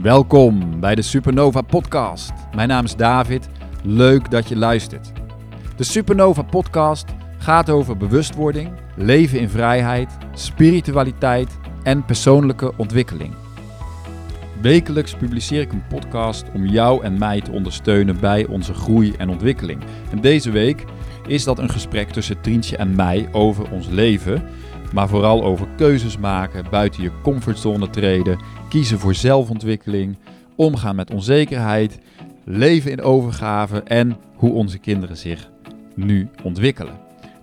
Welkom bij de Supernova Podcast. Mijn naam is David. Leuk dat je luistert. De Supernova Podcast gaat over bewustwording, leven in vrijheid, spiritualiteit en persoonlijke ontwikkeling. Wekelijks publiceer ik een podcast om jou en mij te ondersteunen bij onze groei en ontwikkeling. En deze week is dat een gesprek tussen Trientje en mij over ons leven, maar vooral over keuzes maken, buiten je comfortzone treden, kiezen voor zelfontwikkeling, omgaan met onzekerheid, leven in overgave en hoe onze kinderen zich nu ontwikkelen.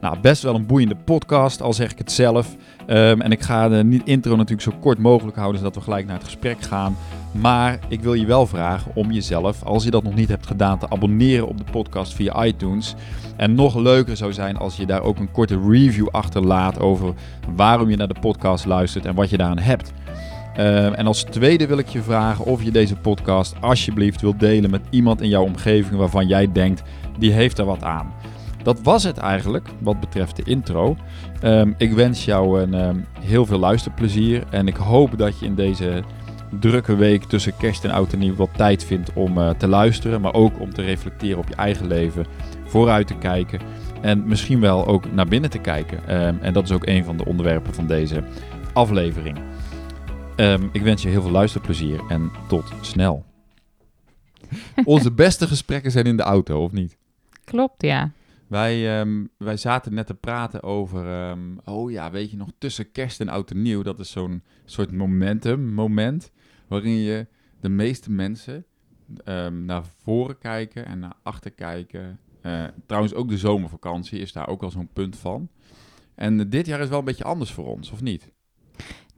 Nou, best wel een boeiende podcast, al zeg ik het zelf. Ehm, en ik ga de intro natuurlijk zo kort mogelijk houden, zodat we gelijk naar het gesprek gaan. Maar ik wil je wel vragen om jezelf, als je dat nog niet hebt gedaan, te abonneren op de podcast via iTunes. En nog leuker zou zijn als je daar ook een korte review achterlaat over waarom je naar de podcast luistert en wat je daaraan hebt. Ehm, en als tweede wil ik je vragen of je deze podcast alsjeblieft wilt delen met iemand in jouw omgeving waarvan jij denkt, die heeft er wat aan. Dat was het eigenlijk wat betreft de intro. Ehm, ik wens jou een, um, heel veel luisterplezier en ik hoop dat je in deze drukke week tussen kerst en oud en nieuw wat tijd vindt om uh, te luisteren, maar ook om te reflecteren op je eigen leven, vooruit te kijken en misschien wel ook naar binnen te kijken. En dat is ook een van de onderwerpen van deze aflevering. Ik wens je heel veel luisterplezier en tot snel. Onze beste gesprekken zijn in de auto, of niet? Klopt, ja. Wij, um, wij zaten net te praten over, um, oh ja, weet je nog, tussen kerst en oud en nieuw, dat is zo'n soort momentum, moment, waarin je de meeste mensen um, naar voren kijken en naar achter kijken. Uh, trouwens, ook de zomervakantie is daar ook wel zo'n punt van. En dit jaar is wel een beetje anders voor ons, of niet?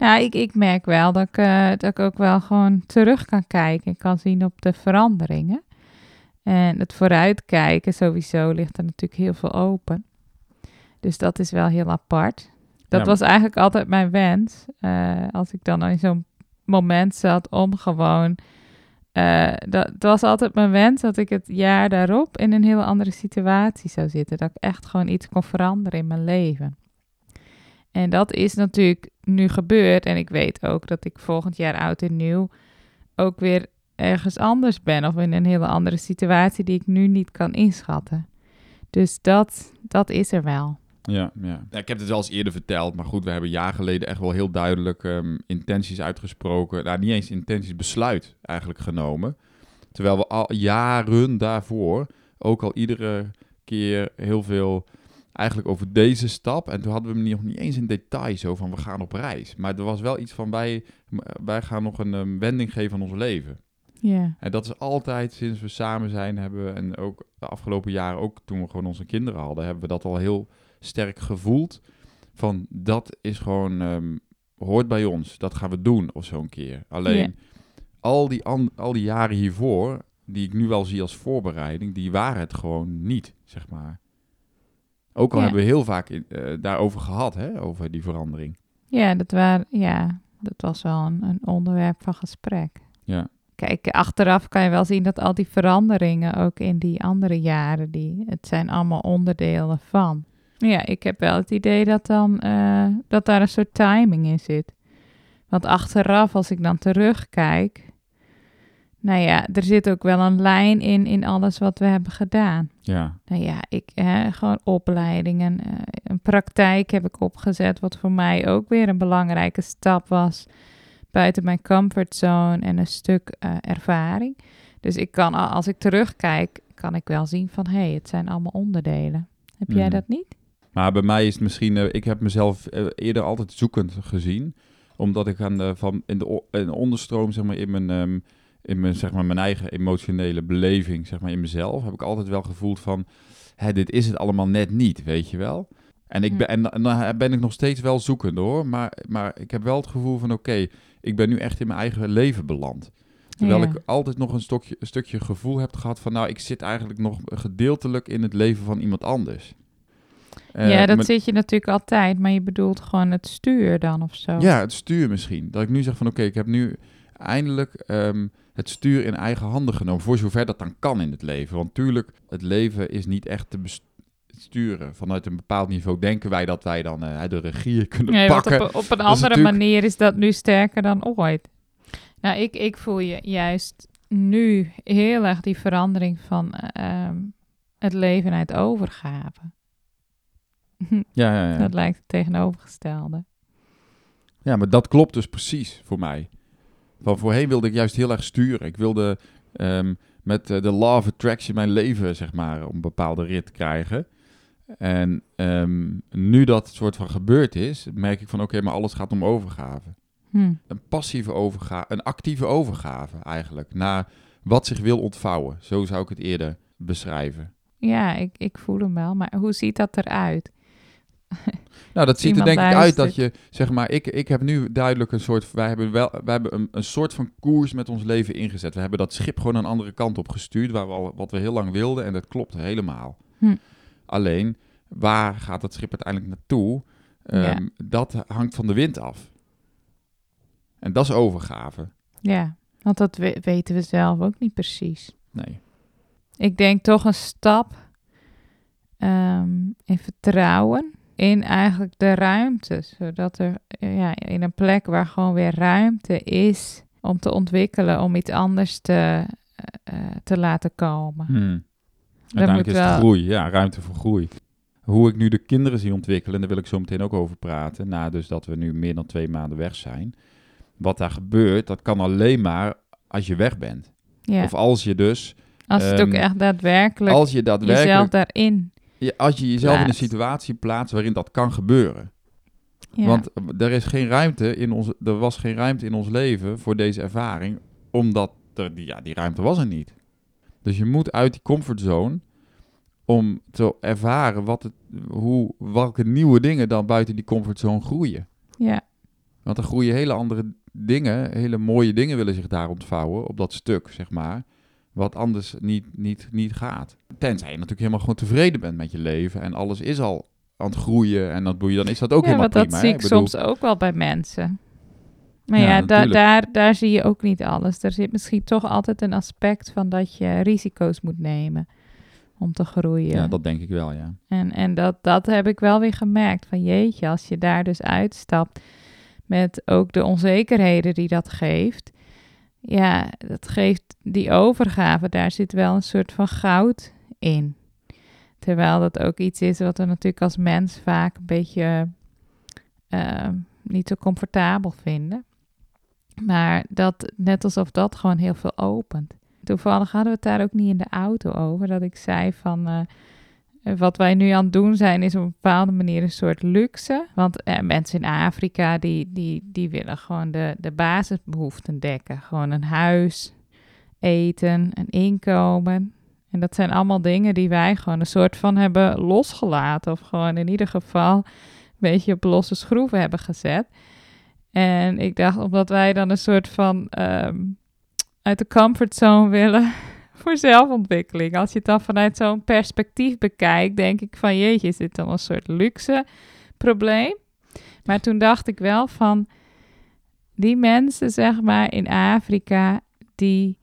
Nou, ik, ik merk wel dat ik, uh, dat ik ook wel gewoon terug kan kijken. Ik kan zien op de veranderingen. En het vooruitkijken sowieso ligt er natuurlijk heel veel open. Dus dat is wel heel apart. Dat ja. was eigenlijk altijd mijn wens. Uh, als ik dan in zo'n moment zat om gewoon. Uh, dat, dat was altijd mijn wens dat ik het jaar daarop in een hele andere situatie zou zitten. Dat ik echt gewoon iets kon veranderen in mijn leven. En dat is natuurlijk nu gebeurd. En ik weet ook dat ik volgend jaar oud en nieuw ook weer ergens anders ben of in een hele andere situatie die ik nu niet kan inschatten. Dus dat, dat is er wel. Ja, ja. ja ik heb het wel eens eerder verteld, maar goed, we hebben jaar geleden echt wel heel duidelijk um, intenties uitgesproken. Nou, niet eens intenties, besluit eigenlijk genomen. Terwijl we al jaren daarvoor ook al iedere keer heel veel eigenlijk over deze stap. En toen hadden we hem nog niet eens in detail zo van we gaan op reis. Maar er was wel iets van wij, wij gaan nog een um, wending geven aan ons leven. Yeah. En dat is altijd sinds we samen zijn, hebben we, en ook de afgelopen jaren, ook toen we gewoon onze kinderen hadden, hebben we dat al heel sterk gevoeld. Van dat is gewoon, um, hoort bij ons, dat gaan we doen of zo'n keer. Alleen yeah. al, die al die jaren hiervoor, die ik nu wel zie als voorbereiding, die waren het gewoon niet, zeg maar. Ook al hebben we heel vaak uh, daarover gehad, hè, over die verandering. Ja, dat, waren, ja, dat was wel een, een onderwerp van gesprek. Ja. Kijk, achteraf kan je wel zien dat al die veranderingen, ook in die andere jaren, die, het zijn allemaal onderdelen van. Ja, ik heb wel het idee dat, dan, uh, dat daar een soort timing in zit. Want achteraf, als ik dan terugkijk, nou ja, er zit ook wel een lijn in, in alles wat we hebben gedaan. Ja. Nou ja, ik, hè, gewoon opleidingen, uh, een praktijk heb ik opgezet, wat voor mij ook weer een belangrijke stap was buiten mijn comfortzone en een stuk uh, ervaring. Dus ik kan, als ik terugkijk, kan ik wel zien van, hé, hey, het zijn allemaal onderdelen. Heb jij mm. dat niet? Maar bij mij is het misschien, uh, ik heb mezelf uh, eerder altijd zoekend gezien, omdat ik aan de, van in de, in de onderstroom, zeg maar, in mijn, um, in mijn, zeg maar, mijn eigen emotionele beleving, zeg maar, in mezelf, heb ik altijd wel gevoeld van, hè, dit is het allemaal net niet, weet je wel. En, ik ben, en, en dan ben ik nog steeds wel zoekend hoor, maar, maar ik heb wel het gevoel van, oké, okay, ik ben nu echt in mijn eigen leven beland. Terwijl ja. ik altijd nog een, stokje, een stukje gevoel heb gehad van, nou, ik zit eigenlijk nog gedeeltelijk in het leven van iemand anders. Uh, ja, dat met... zit je natuurlijk altijd, maar je bedoelt gewoon het stuur dan of zo. Ja, het stuur misschien. Dat ik nu zeg van, oké, okay, ik heb nu eindelijk um, het stuur in eigen handen genomen, voor zover dat dan kan in het leven. Want tuurlijk, het leven is niet echt te sturen. Vanuit een bepaald niveau denken wij dat wij dan uh, de regie kunnen nee, pakken. Op, op, een andere natuurlijk... manier is dat nu sterker dan ooit. Nou, ik, ik voel je juist nu heel erg die verandering van eh, ehm, het leven uit overgave. Ja, ja, ja. Dat lijkt het tegenovergestelde. Ja, maar dat klopt dus precies voor mij. Van voorheen wilde ik juist heel erg sturen. Ik wilde ehm, met eh, de law of attraction mijn leven, zeg maar, op een bepaalde rit krijgen. En ehm, nu dat soort van gebeurd is, merk ik van oké, maar alles gaat om overgave. Hm. Een passieve overgave, een actieve overgave eigenlijk, naar wat zich wil ontvouwen. Zo zou ik het eerder beschrijven. Ja, ik, ik voel hem wel. Maar hoe ziet dat eruit? Nou, dat ziet er denk ik uit dat je, zeg maar, ik, ik heb nu duidelijk een soort, wij hebben wel, wij hebben een, een soort van koers met ons leven ingezet. We hebben dat schip gewoon een andere kant op gestuurd, waar we al, wat we heel lang wilden en dat klopt helemaal. Hm. Alleen, waar gaat dat schip uiteindelijk naartoe? Ja. Ehm, Dat hangt van de wind af. En dat is overgave. Ja, want dat we- weten we zelf ook niet precies. Nee. Ik denk toch een stap ehm, in vertrouwen in eigenlijk de ruimte. Zodat er eh, ja, in een plek waar gewoon weer ruimte is om te ontwikkelen, om iets anders te, eh, eh, te laten komen. Hmm. Uiteindelijk is het wel- groei, ja, ruimte voor groei. Hoe ik nu de kinderen zie ontwikkelen, daar wil ik zo meteen ook over praten. Na dus dat we nu meer dan twee maanden weg zijn. Wat daar gebeurt, dat kan alleen maar als je weg bent. Ja, Of als je dus, als het ook ehm, echt daadwerkelijk als je jezelf daadwerkelijk, daarin. Je, als je jezelf in een situatie plaatst waarin dat kan gebeuren. Ja. Want er is geen ruimte in ons, er was geen ruimte in ons leven voor deze ervaring, omdat er, die, ja, die ruimte was er niet. Dus je moet uit die comfortzone om te ervaren wat het, hoe, welke nieuwe dingen dan buiten die comfortzone groeien. ja, Want er groeien hele andere dingen, hele mooie dingen willen zich daar ontvouwen op dat stuk, zeg maar. Wat anders niet, niet, niet gaat. Tenzij je natuurlijk helemaal gewoon tevreden bent met je leven en alles is al aan het groeien en dat boeien, dan is dat ook ja, helemaal want dat prima. zie ik bedoel- soms ook wel bij mensen. Maar Ja, ja, da- daar, daar zie je ook niet alles. Er zit misschien toch altijd een aspect van dat je risico's moet nemen om te groeien. Ja, dat denk ik wel, ja. En, en dat, dat heb ik wel weer gemerkt. Van jeetje, als je daar dus uitstapt met ook de onzekerheden die dat geeft. Ja, dat geeft die overgave, daar zit wel een soort van goud in. Terwijl dat ook iets is wat we natuurlijk als mens vaak een beetje eh, niet zo comfortabel vinden. Maar dat, net alsof dat gewoon heel veel opent. Toevallig hadden we het daar ook niet in de auto over. Dat ik zei van, eh, wat wij nu aan het doen zijn, is op een bepaalde manier een soort luxe. Want eh, mensen in Afrika, die, die, die willen gewoon de, de basisbehoeften dekken. Gewoon een huis, eten, een inkomen. En dat zijn allemaal dingen die wij gewoon een soort van hebben losgelaten. Of gewoon in ieder geval een beetje op losse schroeven hebben gezet. En ik dacht, omdat wij dan een soort van ehm, uit de comfortzone willen voor zelfontwikkeling. Als je het dan vanuit zo'n perspectief bekijkt, denk ik van jeetje, is dit dan een soort luxe probleem? Maar toen dacht ik wel van die mensen, zeg maar, in Afrika, die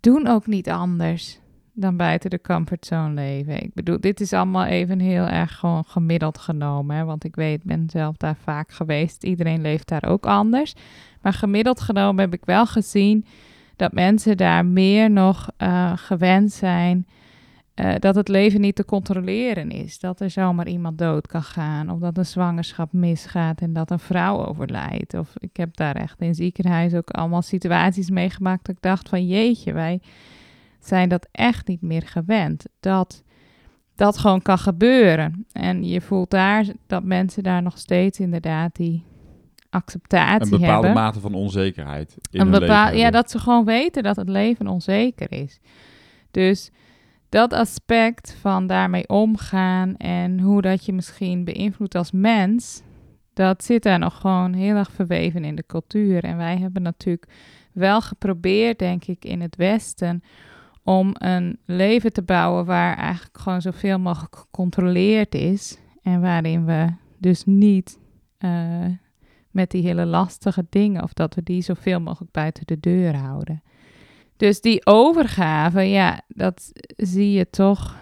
doen ook niet anders dan buiten de comfortzone leven. Ik bedoel, dit is allemaal even heel erg gewoon gemiddeld genomen, hè, want ik weet, ben zelf daar vaak geweest. Iedereen leeft daar ook anders. Maar gemiddeld genomen heb ik wel gezien dat mensen daar meer nog eh, gewend zijn eh, dat het leven niet te controleren is. Dat er zomaar iemand dood kan gaan, of dat een zwangerschap misgaat en dat een vrouw overlijdt. Of ik heb daar echt in ziekenhuis ook allemaal situaties meegemaakt dat ik dacht van jeetje, wij zijn dat echt niet meer gewend. Dat dat gewoon kan gebeuren. En je voelt daar dat mensen daar nog steeds inderdaad die acceptatie Een bepaalde hebben. mate van onzekerheid in Een leven ja, dat ze gewoon weten dat het leven onzeker is. Dus dat aspect van daarmee omgaan en hoe dat je misschien beïnvloedt als mens, dat zit daar nog gewoon heel erg verweven in de cultuur. En wij hebben natuurlijk wel geprobeerd, denk ik, in het Westen om een leven te bouwen waar eigenlijk gewoon zoveel mogelijk gecontroleerd is. En waarin we dus niet eh, met die hele lastige dingen, of dat we die zoveel mogelijk buiten de deur houden. Dus die overgave, ja, dat zie je toch.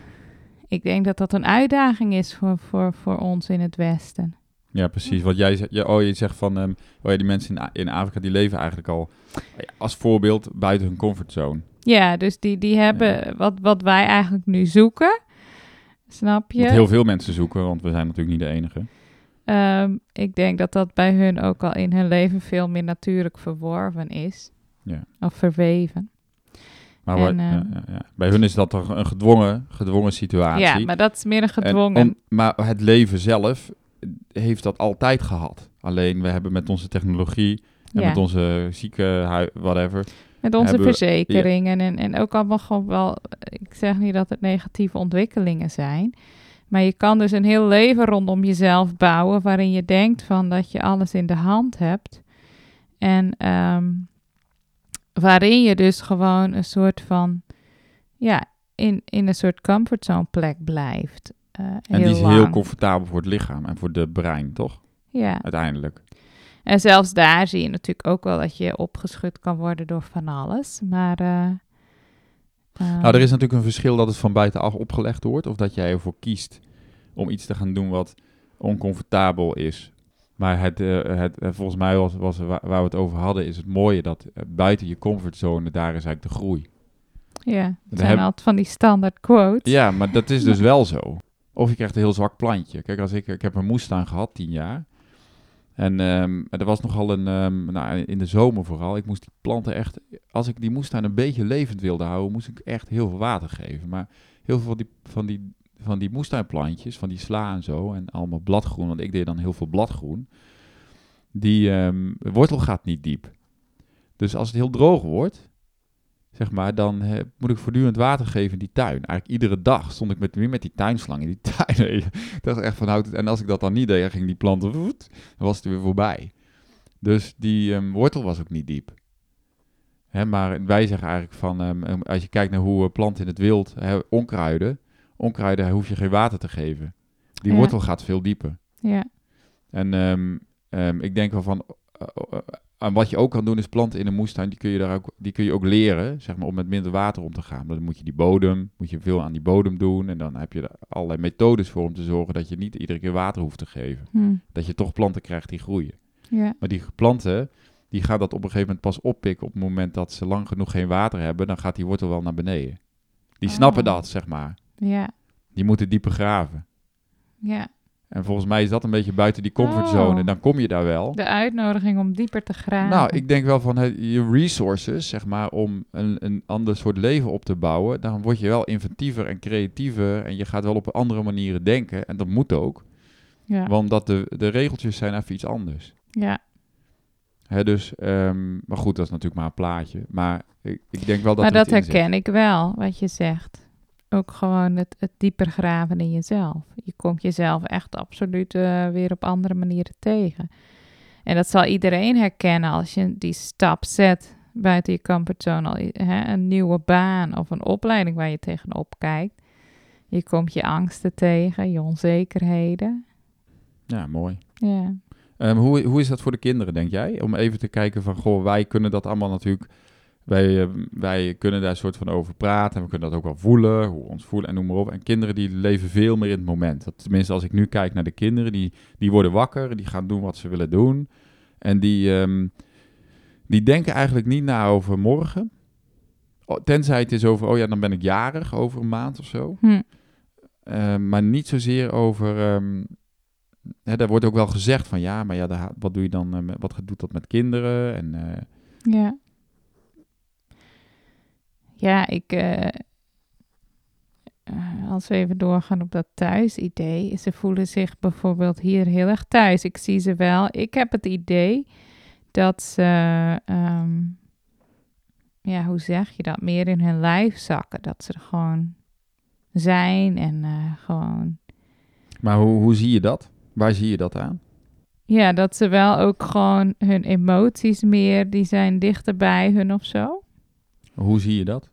Ik denk dat dat een uitdaging is voor, voor, voor ons in het Westen. Ja, precies. Wat jij zegt, ja, oh, je zegt van, ehm, oh ja, die mensen in, in Afrika die leven eigenlijk al ja, als voorbeeld buiten hun comfortzone. Ja, dus die, die hebben wat, wat wij eigenlijk nu zoeken. Snap je? Wat heel veel mensen zoeken, want we zijn natuurlijk niet de enige. Ehm, ik denk dat dat bij hun ook al in hun leven veel meer natuurlijk verworven is. Ja. Of verweven. Maar En, ja, ehm, ja, ja. bij hun is dat toch een gedwongen, gedwongen situatie. Ja, maar dat is meer een En gedwongen. om- maar het leven zelf heeft dat altijd gehad. Alleen we hebben met onze technologie en met onze ziekenhuis, whatever. met onze we- verzekeringen en, en ook allemaal gewoon wel... Ik zeg niet dat het negatieve ontwikkelingen zijn. Maar je kan dus een heel leven rondom jezelf bouwen... waarin je denkt van dat je alles in de hand hebt. En ehm, waarin je dus gewoon een soort van... Ja, in, in een soort comfortzone plek blijft. eh, En die is heel comfortabel voor het lichaam en voor de brein, toch? Ja, Uiteindelijk. en zelfs daar zie je natuurlijk ook wel dat je opgeschud kan worden door van alles. Maar. eh, ehm, Nou, er is natuurlijk een verschil dat het van buitenaf opgelegd wordt, of dat jij ervoor kiest om iets te gaan doen wat oncomfortabel is. Maar het, eh, het, eh, volgens mij was, was wa- waar we het over hadden, is het mooie dat eh, buiten je comfortzone, daar is eigenlijk de groei. ja, we zijn hebben- altijd van die standaard quotes. Ja, maar dat is dus wel zo. Of je krijgt een heel zwak plantje. Kijk, als ik, ik heb een moestuin gehad, tien jaar. En ehm, er was nogal een, ehm, nou, in de zomer vooral, ik moest die planten echt, als ik die moestuin een beetje levend wilde houden, moest ik echt heel veel water geven. Maar heel veel van die, van die, van die moestuinplantjes, van die sla en zo, en allemaal bladgroen, want ik deed dan heel veel bladgroen, die ehm, wortel gaat niet diep. Dus als het heel droog wordt, zeg maar, dan moet ik voortdurend water geven in die tuin. Eigenlijk iedere dag stond ik met, weer met die tuinslang in die tuin. ik dacht echt van, houd het. En als ik dat dan niet deed, dan ging die planten, woet, dan was het weer voorbij. Dus die ehm, wortel was ook niet diep. Hè, maar wij zeggen eigenlijk van, ehm, als je kijkt naar hoe eh, planten in het wild, hè, onkruiden, onkruiden hoef je geen water te geven. Die Ja. wortel gaat veel dieper. Ja, En ehm, ehm, ik denk wel van, eh, eh, en wat je ook kan doen is planten in een moestuin, die kun je, daar ook, die kun je ook leren, zeg maar, om met minder water om te gaan. Dan moet je die bodem, moet je veel aan die bodem doen en dan heb je er allerlei methodes voor om te zorgen dat je niet iedere keer water hoeft te geven. hm, Dat je toch planten krijgt die groeien. ja, Maar die planten, die gaan dat op een gegeven moment pas oppikken op het moment dat ze lang genoeg geen water hebben, dan gaat die wortel wel naar beneden. Die Oh. snappen dat, zeg maar. ja, Die moeten dieper graven. ja. En volgens mij is dat een beetje buiten die comfortzone. Oh. Dan kom je daar wel. De uitnodiging om dieper te graven. Nou, ik denk wel van je resources, zeg maar, om een, een ander soort leven op te bouwen, dan word je wel inventiever en creatiever en je gaat wel op andere manieren denken. En dat moet ook, ja, want dat de, de regeltjes zijn even iets anders. ja, Hè, dus, ehm, maar goed, dat is natuurlijk maar een plaatje. Maar ik, ik denk wel dat maar dat zit. herken ik wel, wat je zegt. Ook gewoon het, het dieper graven in jezelf. Je komt jezelf echt absoluut eh, weer op andere manieren tegen. En dat zal iedereen herkennen als je die stap zet buiten je comfortzone. Al, hè, een nieuwe baan of een opleiding waar je tegenop kijkt. Je komt je angsten tegen, je onzekerheden. Ja, mooi. Ja, Ehm, hoe, hoe is dat voor de kinderen, denk jij? Om even te kijken van, goh, wij kunnen dat allemaal natuurlijk... Wij, eh, wij kunnen daar soort van over praten en we kunnen dat ook wel voelen, hoe we ons voelen en noem maar op. En kinderen die leven veel meer in het moment. Dat, tenminste, als ik nu kijk naar de kinderen, die, die worden wakker, die gaan doen wat ze willen doen. En die, ehm, die denken eigenlijk niet na over morgen. Oh, Tenzij het is over, oh ja, dan ben ik jarig over een maand of zo. hm. Eh, maar niet zozeer over. ehm hè, daar wordt ook wel gezegd van ja, maar ja, daar- wat doe je dan? eh, wat doet dat met kinderen? En Ja. Ja, ik. eh, eh, als we even doorgaan op dat thuisidee. Ze voelen zich bijvoorbeeld hier heel erg thuis. Ik zie ze wel. Ik heb het idee dat ze. ehm, ja, hoe zeg je dat? Meer in hun lijf zakken. Dat ze er gewoon zijn en eh, gewoon. maar hoe, hoe zie je dat? Waar zie je dat aan? Ja, dat ze wel ook gewoon hun emoties meer. die zijn dichter bij hun of zo. Hoe zie je dat?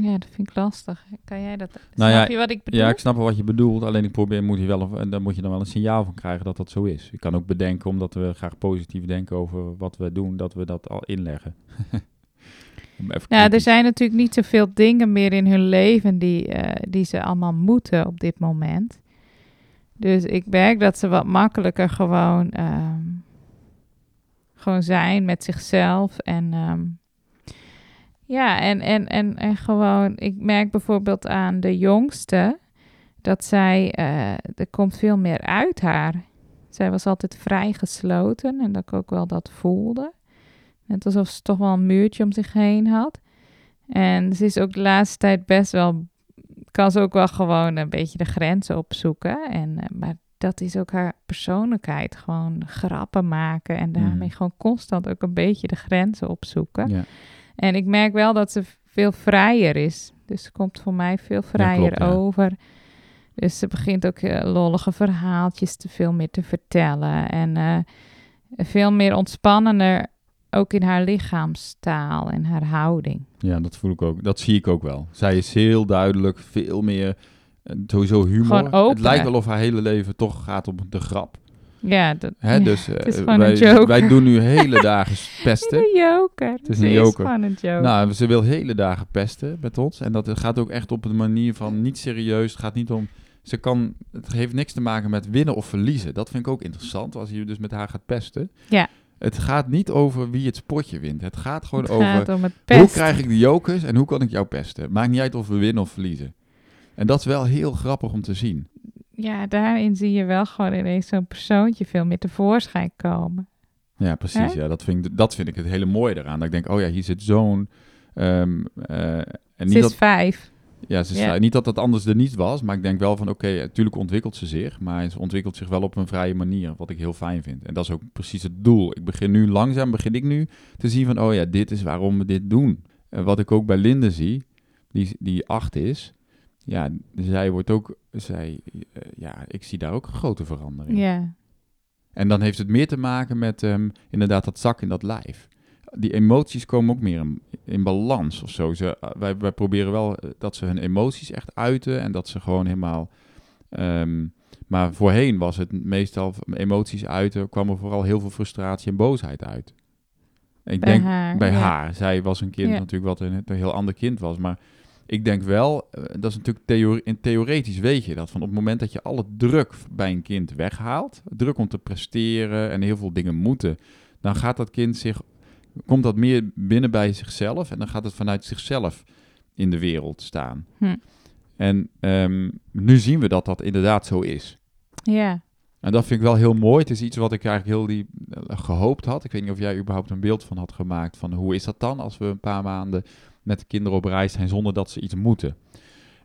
Ja, dat vind ik lastig. Kan jij dat? Nou snap ja, je wat ik bedoel? Ja, ik snap wat je bedoelt. Alleen ik probeer, moet je wel, en dan moet je dan wel een signaal van krijgen dat dat zo is. Je kan ook bedenken, omdat we graag positief denken over wat we doen, dat we dat al inleggen. Nou, er zijn natuurlijk niet zoveel dingen meer in hun leven die, eh, die ze allemaal moeten op dit moment. Dus ik merk dat ze wat makkelijker gewoon, ehm, gewoon zijn met zichzelf. En ehm, ja, en, en, en, en gewoon, ik merk bijvoorbeeld aan de jongste dat zij, eh, er komt veel meer uit haar. Zij was altijd vrij gesloten en dat ik ook wel dat voelde. Net alsof ze toch wel een muurtje om zich heen had. En ze is ook de laatste tijd best wel, kan ze ook wel gewoon een beetje de grenzen opzoeken. En, eh, maar dat is ook haar persoonlijkheid. Gewoon grappen maken en daarmee Mhm. gewoon constant ook een beetje de grenzen opzoeken. Ja. En ik merk wel dat ze veel vrijer is. Dus ze komt voor mij veel vrijer klopt, ja. over. Dus ze begint ook eh, lollige verhaaltjes te veel meer te vertellen. En eh, veel meer ontspannender ook in haar lichaamstaal en haar houding. ja, dat voel ik ook. Dat zie ik ook wel. Zij is heel duidelijk, veel meer, eh, sowieso humor. Het lijkt wel of haar hele leven toch gaat om de grap. Ja, dat, Hè? ja, dus eh, het is gewoon wij, een joker. wij doen nu hele dagen pesten. Een joker. Het is een joker. gewoon een joker. Nou, ze wil hele dagen pesten met ons. En dat gaat ook echt op een manier van niet serieus. Het gaat niet om. Ze kan. Het heeft niks te maken met winnen of verliezen. Dat vind ik ook interessant als je dus met haar gaat pesten. Ja. Het gaat niet over wie het spotje wint. Het gaat gewoon het over. gaat Hoe krijg ik de jokers en hoe kan ik jou pesten? Maakt niet uit of we winnen of verliezen. En dat is wel heel grappig om te zien. Ja, daarin zie je wel gewoon ineens zo'n persoontje veel meer tevoorschijn komen. Ja, precies. Ja, dat, vind ik, dat vind ik het hele mooie eraan. Dat ik denk, oh ja, hier zit zo'n... en Ze is dat, vijf. Ja, ze Ja. niet dat dat anders er niet was, maar ik denk wel van oké, natuurlijk ontwikkelt ze zich, maar ze ontwikkelt zich wel op een vrije manier, wat ik heel fijn vind. En dat is ook precies het doel. Ik begin nu langzaam, begin ik nu te zien van oh ja, dit is waarom we dit doen. En wat ik ook bij Linde zie, die, die acht is, ja, zij wordt ook, zij, eh, ja, ik zie daar ook een grote verandering. Ja. En dan heeft het meer te maken met ehm, inderdaad dat zak in dat lijf. Die emoties komen ook meer in, in balans of zo. Ze, eh, wij, wij proberen wel eh, dat ze hun emoties echt uiten en dat ze gewoon helemaal. ehm, maar voorheen was het meestal emoties uiten, kwam er vooral heel veel frustratie en boosheid uit. Ik Bij denk haar, bij ja. haar. Zij was een kind Ja. natuurlijk wat een, een heel ander kind was, maar ik denk wel, eh, dat is natuurlijk in theoretisch weet je dat van op het moment dat je alle druk bij een kind weghaalt, druk om te presteren en heel veel dingen moeten, dan gaat dat kind zich, komt dat meer binnen bij zichzelf en dan gaat het vanuit zichzelf in de wereld staan. Hm. En ehm, nu zien we dat dat inderdaad zo is. Ja. En dat vind ik wel heel mooi. Het is iets wat ik eigenlijk heel die, eh, gehoopt had. Ik weet niet of jij überhaupt een beeld van had gemaakt van hoe is dat dan als we een paar maanden met de kinderen op reis zijn zonder dat ze iets moeten.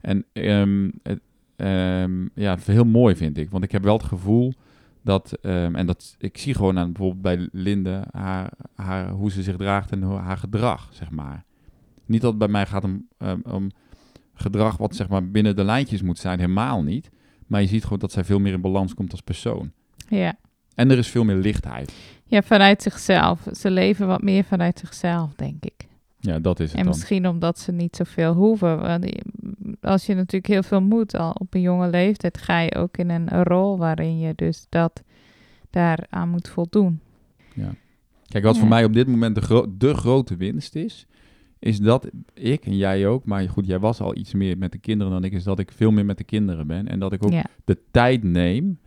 En ehm, het, ehm, ja, heel mooi vind ik. Want ik heb wel het gevoel dat, ehm, en dat ik zie gewoon aan bijvoorbeeld bij Linde haar, haar, hoe ze zich draagt en hoe- haar gedrag, zeg maar. Niet dat het bij mij gaat om, om gedrag wat zeg maar binnen de lijntjes moet zijn, helemaal niet. Maar je ziet gewoon dat zij veel meer in balans komt als persoon. Ja. En er is veel meer lichtheid. Ja, vanuit zichzelf. Ze leven wat meer vanuit zichzelf, denk ik. Ja, dat is het En dan. misschien omdat ze niet zoveel hoeven. Want als je natuurlijk heel veel moet al op een jonge leeftijd, ga je ook in een rol waarin je dus dat daaraan moet voldoen. Kijk, wat Ja. voor mij op dit moment de, gro- de grote winst is, is dat ik en jij ook, maar goed, jij was al iets meer met de kinderen dan ik, is dat ik veel meer met de kinderen ben. En dat ik ook Ja. de tijd neem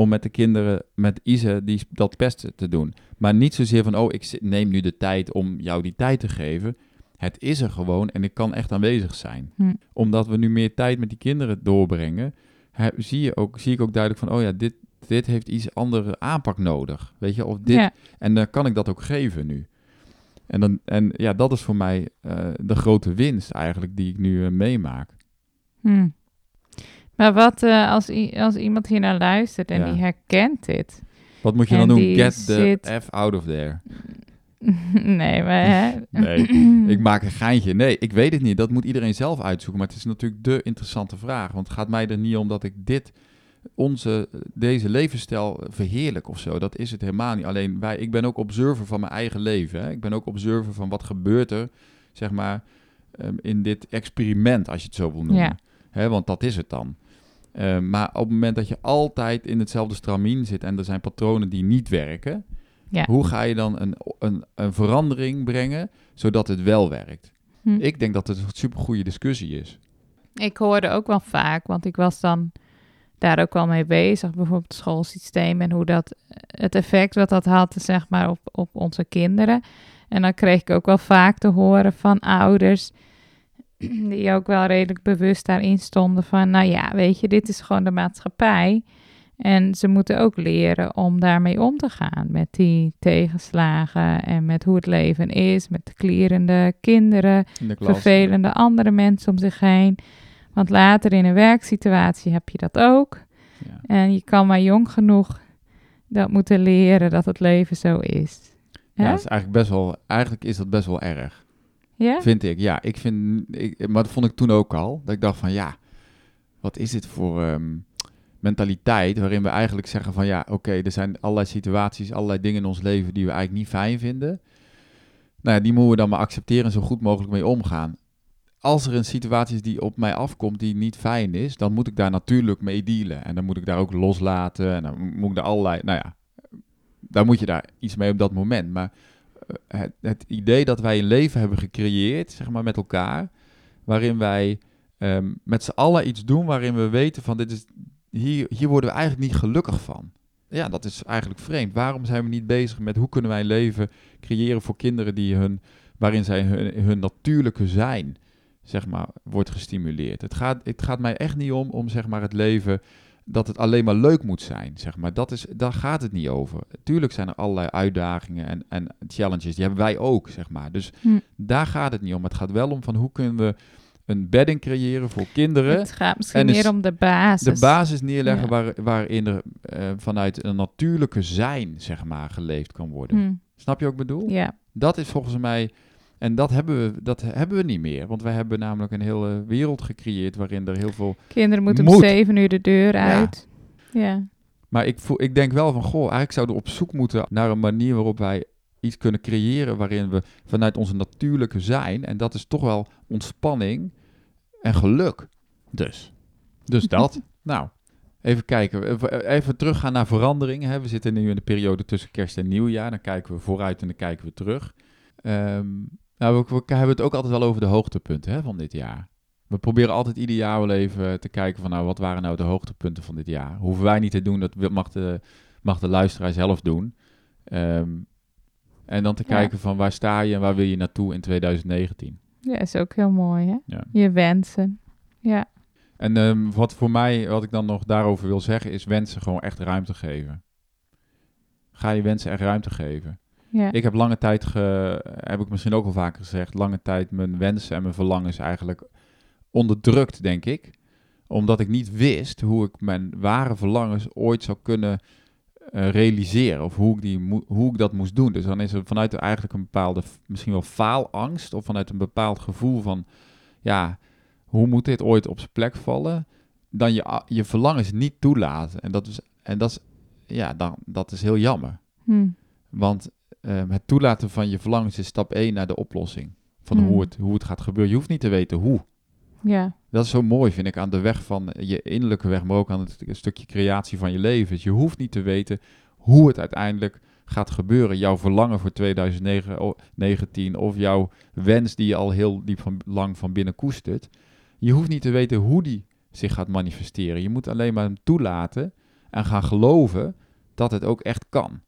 om met de kinderen, met Ise, die, dat pesten te doen. Maar niet zozeer van, oh, ik neem nu de tijd om jou die tijd te geven. Het is er gewoon en ik kan echt aanwezig zijn. Hm. Omdat we nu meer tijd met die kinderen doorbrengen, zie, je ook, zie ik ook duidelijk van, oh ja, dit, dit heeft iets andere aanpak nodig. Weet je, of dit, Ja. en dan kan ik dat ook geven nu. En, dan, en ja, dat is voor mij eh, de grote winst eigenlijk die ik nu eh, meemaak. Hm. Maar wat eh, als, als iemand hier naar luistert en Ja. die herkent dit? Wat moet je dan doen? Get the F out of there. nee, maar hè? Nee, Ik maak een geintje. Nee, ik weet het niet. Dat moet iedereen zelf uitzoeken. Maar het is natuurlijk de interessante vraag. Want het gaat mij er niet om dat ik dit, onze, deze levensstijl verheerlijk of zo. Dat is het helemaal niet. Alleen wij, ik ben ook observer van mijn eigen leven. Hè. Ik ben ook observer van wat gebeurt er, zeg maar, ehm, in dit experiment, als je het zo wil noemen. Ja. Hè, want dat is het dan. Ehm, maar op het moment dat je altijd in hetzelfde stramien zit en er zijn patronen die niet werken, Ja. hoe ga je dan een, een, een verandering brengen zodat het wel werkt? Hm. Ik denk dat het een supergoeie discussie is. Ik hoorde ook wel vaak, want ik was dan daar ook wel mee bezig. Bijvoorbeeld het schoolsysteem en hoe dat, het effect wat dat had, zeg maar, op, op onze kinderen. En dan kreeg ik ook wel vaak te horen van ouders die ook wel redelijk bewust daarin stonden van, nou ja, weet je, dit is gewoon de maatschappij. En ze moeten ook leren om daarmee om te gaan met die tegenslagen en met hoe het leven is, met de klierende kinderen, vervelende andere mensen om zich heen. Want later in een werksituatie heb je dat ook. Ja. En je kan maar jong genoeg dat moeten leren dat het leven zo is. Ja, dat is eigenlijk best wel, eigenlijk is dat best wel erg. Ja? Vind ik, ja. Ik vind, ik, maar dat vond ik toen ook al. Dat ik dacht van, ja, wat is dit voor ehm, mentaliteit waarin we eigenlijk zeggen van, ja, oké, er zijn allerlei situaties, allerlei dingen in ons leven die we eigenlijk niet fijn vinden. Nou ja, die moeten we dan maar accepteren en zo goed mogelijk mee omgaan. Als er een situatie is die op mij afkomt die niet fijn is, dan moet ik daar natuurlijk mee dealen. En dan moet ik daar ook loslaten en dan moet ik daar allerlei, nou ja, daar moet je daar iets mee op dat moment. Maar het, het idee dat wij een leven hebben gecreëerd, zeg maar met elkaar, waarin wij ehm, met z'n allen iets doen waarin we weten van dit is, hier, hier worden we eigenlijk niet gelukkig van. Ja, dat is eigenlijk vreemd. Waarom zijn we niet bezig met hoe kunnen wij een leven creëren voor kinderen die hun, waarin zij hun, hun natuurlijke zijn, zeg maar, wordt gestimuleerd. Het gaat, het gaat mij echt niet om, om zeg maar het leven dat het alleen maar leuk moet zijn, zeg maar. Dat is, daar gaat het niet over. Tuurlijk zijn er allerlei uitdagingen en, en challenges, die hebben wij ook, zeg maar. Dus Hm. daar gaat het niet om. Het gaat wel om van hoe kunnen we een bedding creëren voor kinderen. Het gaat misschien En is meer om de basis. De basis neerleggen Ja. waar, waarin er eh, vanuit een natuurlijke zijn, zeg maar, geleefd kan worden. Hm, Snap je wat ik bedoel? Ja, Dat is volgens mij, en dat hebben, we, dat hebben we niet meer. Want wij hebben namelijk een hele wereld gecreëerd waarin er heel veel... kinderen moeten om zeven uur de deur uit. Ja. Maar ik, voel, ik denk wel van, goh, eigenlijk zouden we op zoek moeten naar een manier waarop wij iets kunnen creëren waarin we vanuit onze natuurlijke zijn, en dat is toch wel ontspanning en geluk. Dus, dus dat. nou, even kijken. Even- Even teruggaan naar veranderingen. Hè. We zitten nu in de periode tussen kerst en nieuwjaar. Dan kijken we vooruit en dan kijken we terug. Ehm, nou, we, we hebben het ook altijd wel over de hoogtepunten hè, van dit jaar. We proberen altijd ieder jaar wel even te kijken van, nou, wat waren nou de hoogtepunten van dit jaar? Hoeven wij niet te doen, dat mag de, mag de luisteraar zelf doen. Ehm, en dan te Ja. kijken van, waar sta je en waar wil je naartoe in 2019? ja, is ook heel mooi, hè? Ja. Je wensen. Ja, En ehm, wat voor mij, wat ik dan nog daarover wil zeggen, is wensen gewoon echt ruimte geven. Ga je wensen echt ruimte geven. Ja. Ik heb lange tijd, ge, heb ik misschien ook al vaker gezegd, lange tijd mijn wensen en mijn verlangens eigenlijk onderdrukt, denk ik. Omdat ik niet wist hoe ik mijn ware verlangens ooit zou kunnen eh, realiseren. Of hoe ik, die hoe ik dat moest doen. Dus dan is er vanuit eigenlijk een bepaalde, misschien wel faalangst. Of vanuit een bepaald gevoel van, ja, hoe moet dit ooit op zijn plek vallen? Dan je, je verlangens niet toelaten. En dat is, en dat is, ja, dan, dat is heel jammer. Hm. Want ehm, het toelaten van je verlangens is stap 1 naar de oplossing. Van Hmm. hoe, het, hoe het gaat gebeuren. Je hoeft niet te weten hoe. ja. Dat is zo mooi, vind ik, aan de weg van je innerlijke weg, maar ook aan het stukje creatie van je leven. Dus je hoeft niet te weten hoe het uiteindelijk gaat gebeuren. Jouw verlangen voor 2019 of jouw wens die je al heel diep van, lang van binnen koestert. Je hoeft niet te weten hoe die zich gaat manifesteren. Je moet alleen maar hem toelaten en gaan geloven dat het ook echt kan.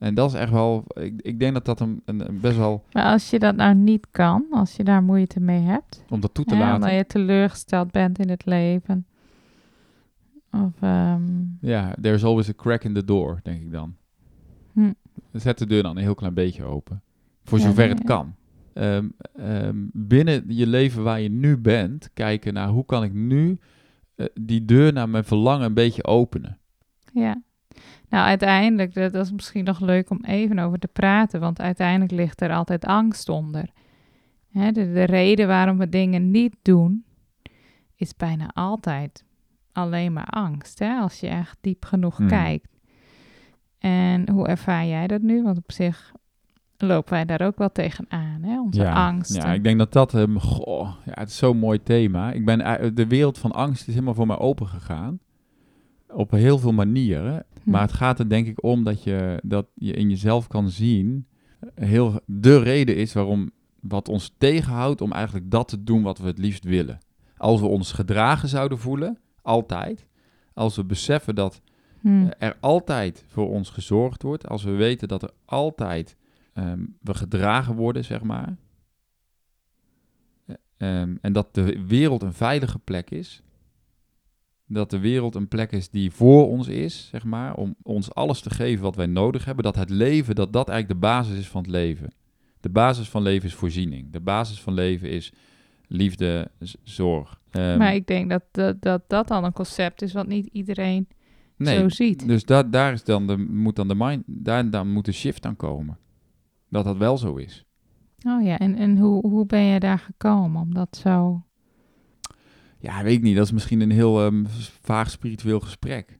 En dat is echt wel, ik, ik denk dat dat een, een, een best wel, Maar als je dat nou niet kan, als je daar moeite mee hebt, om dat toe te hè, laten. omdat je teleurgesteld bent in het leven. Of, ehm, Ja, there's always a crack in the door, denk ik dan. Hm. Zet de deur dan een heel klein beetje open. Voor Ja, zover ja, het ja. kan. Ehm, ehm, binnen je leven waar je nu bent, kijken naar hoe kan ik nu eh, die deur naar mijn verlangen een beetje openen. ja. Nou, uiteindelijk, dat, is misschien nog leuk om even over te praten, want uiteindelijk ligt er altijd angst onder. Hè, de, de reden waarom we dingen niet doen, is bijna altijd alleen maar angst, hè, als je echt diep genoeg Hmm. kijkt. En hoe ervaar jij dat nu? Want op zich lopen wij daar ook wel tegenaan, hè, onze ja, angsten. Ja, ik denk dat dat, ehm, goh, ja, het is zo'n mooi thema. Ik ben, eh, de wereld van angst is helemaal voor mij open gegaan. Op heel veel manieren. Hm. Maar het gaat er denk ik om dat je, dat je in jezelf kan zien. Heel, de reden is waarom wat ons tegenhoudt om eigenlijk dat te doen wat we het liefst willen. Als we ons gedragen zouden voelen, altijd. als we beseffen dat Hm. eh, er altijd voor ons gezorgd wordt, als we weten dat er altijd ehm, we gedragen worden, zeg maar, eh, ehm, en dat de wereld een veilige plek is, dat de wereld een plek is die voor ons is, zeg maar, om ons alles te geven wat wij nodig hebben, dat het leven, dat dat eigenlijk de basis is van het leven. De basis van leven is voorziening. De basis van leven is liefde, zorg. Ehm, maar ik denk dat, dat dat dat dan een concept is wat niet iedereen nee, zo ziet. Dus dat, daar is dan de, moet dan de mind, daar, daar moet de shift aan komen. Dat dat wel zo is. Oh ja, en, en hoe, hoe ben je daar gekomen om dat zo... Ja, weet ik niet. Dat is misschien een heel ehm, vaag spiritueel gesprek.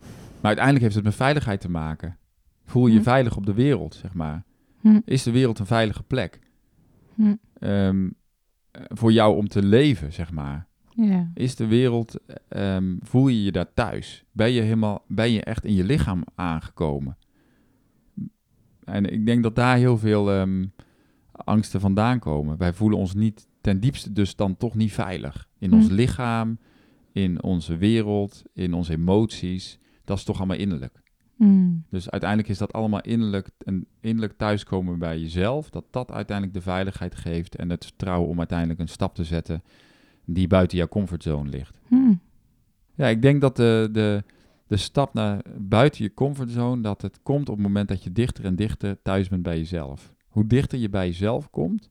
Maar uiteindelijk heeft het met veiligheid te maken. Voel je je Hm. veilig op de wereld, zeg maar. Hm, Is de wereld een veilige plek? hm, Ehm, eh, voor jou om te leven, zeg maar. ja. Is de wereld, ehm, voel je je daar thuis? Ben je, helemaal, ben je echt in je lichaam aangekomen? En ik denk dat daar heel veel angsten vandaan komen. Wij voelen ons niet ten diepste dus dan toch niet veilig. In ons Hm. lichaam, in onze wereld, in onze emoties. Dat is toch allemaal innerlijk. Hm, Dus uiteindelijk is dat allemaal innerlijk, een innerlijk thuiskomen bij jezelf. Dat dat uiteindelijk de veiligheid geeft en het vertrouwen om uiteindelijk een stap te zetten die buiten jouw comfortzone ligt. hm, Ja, ik denk dat de, de, de stap naar buiten je comfortzone, dat het komt op het moment dat je dichter en dichter thuis bent bij jezelf. Hoe dichter je bij jezelf komt,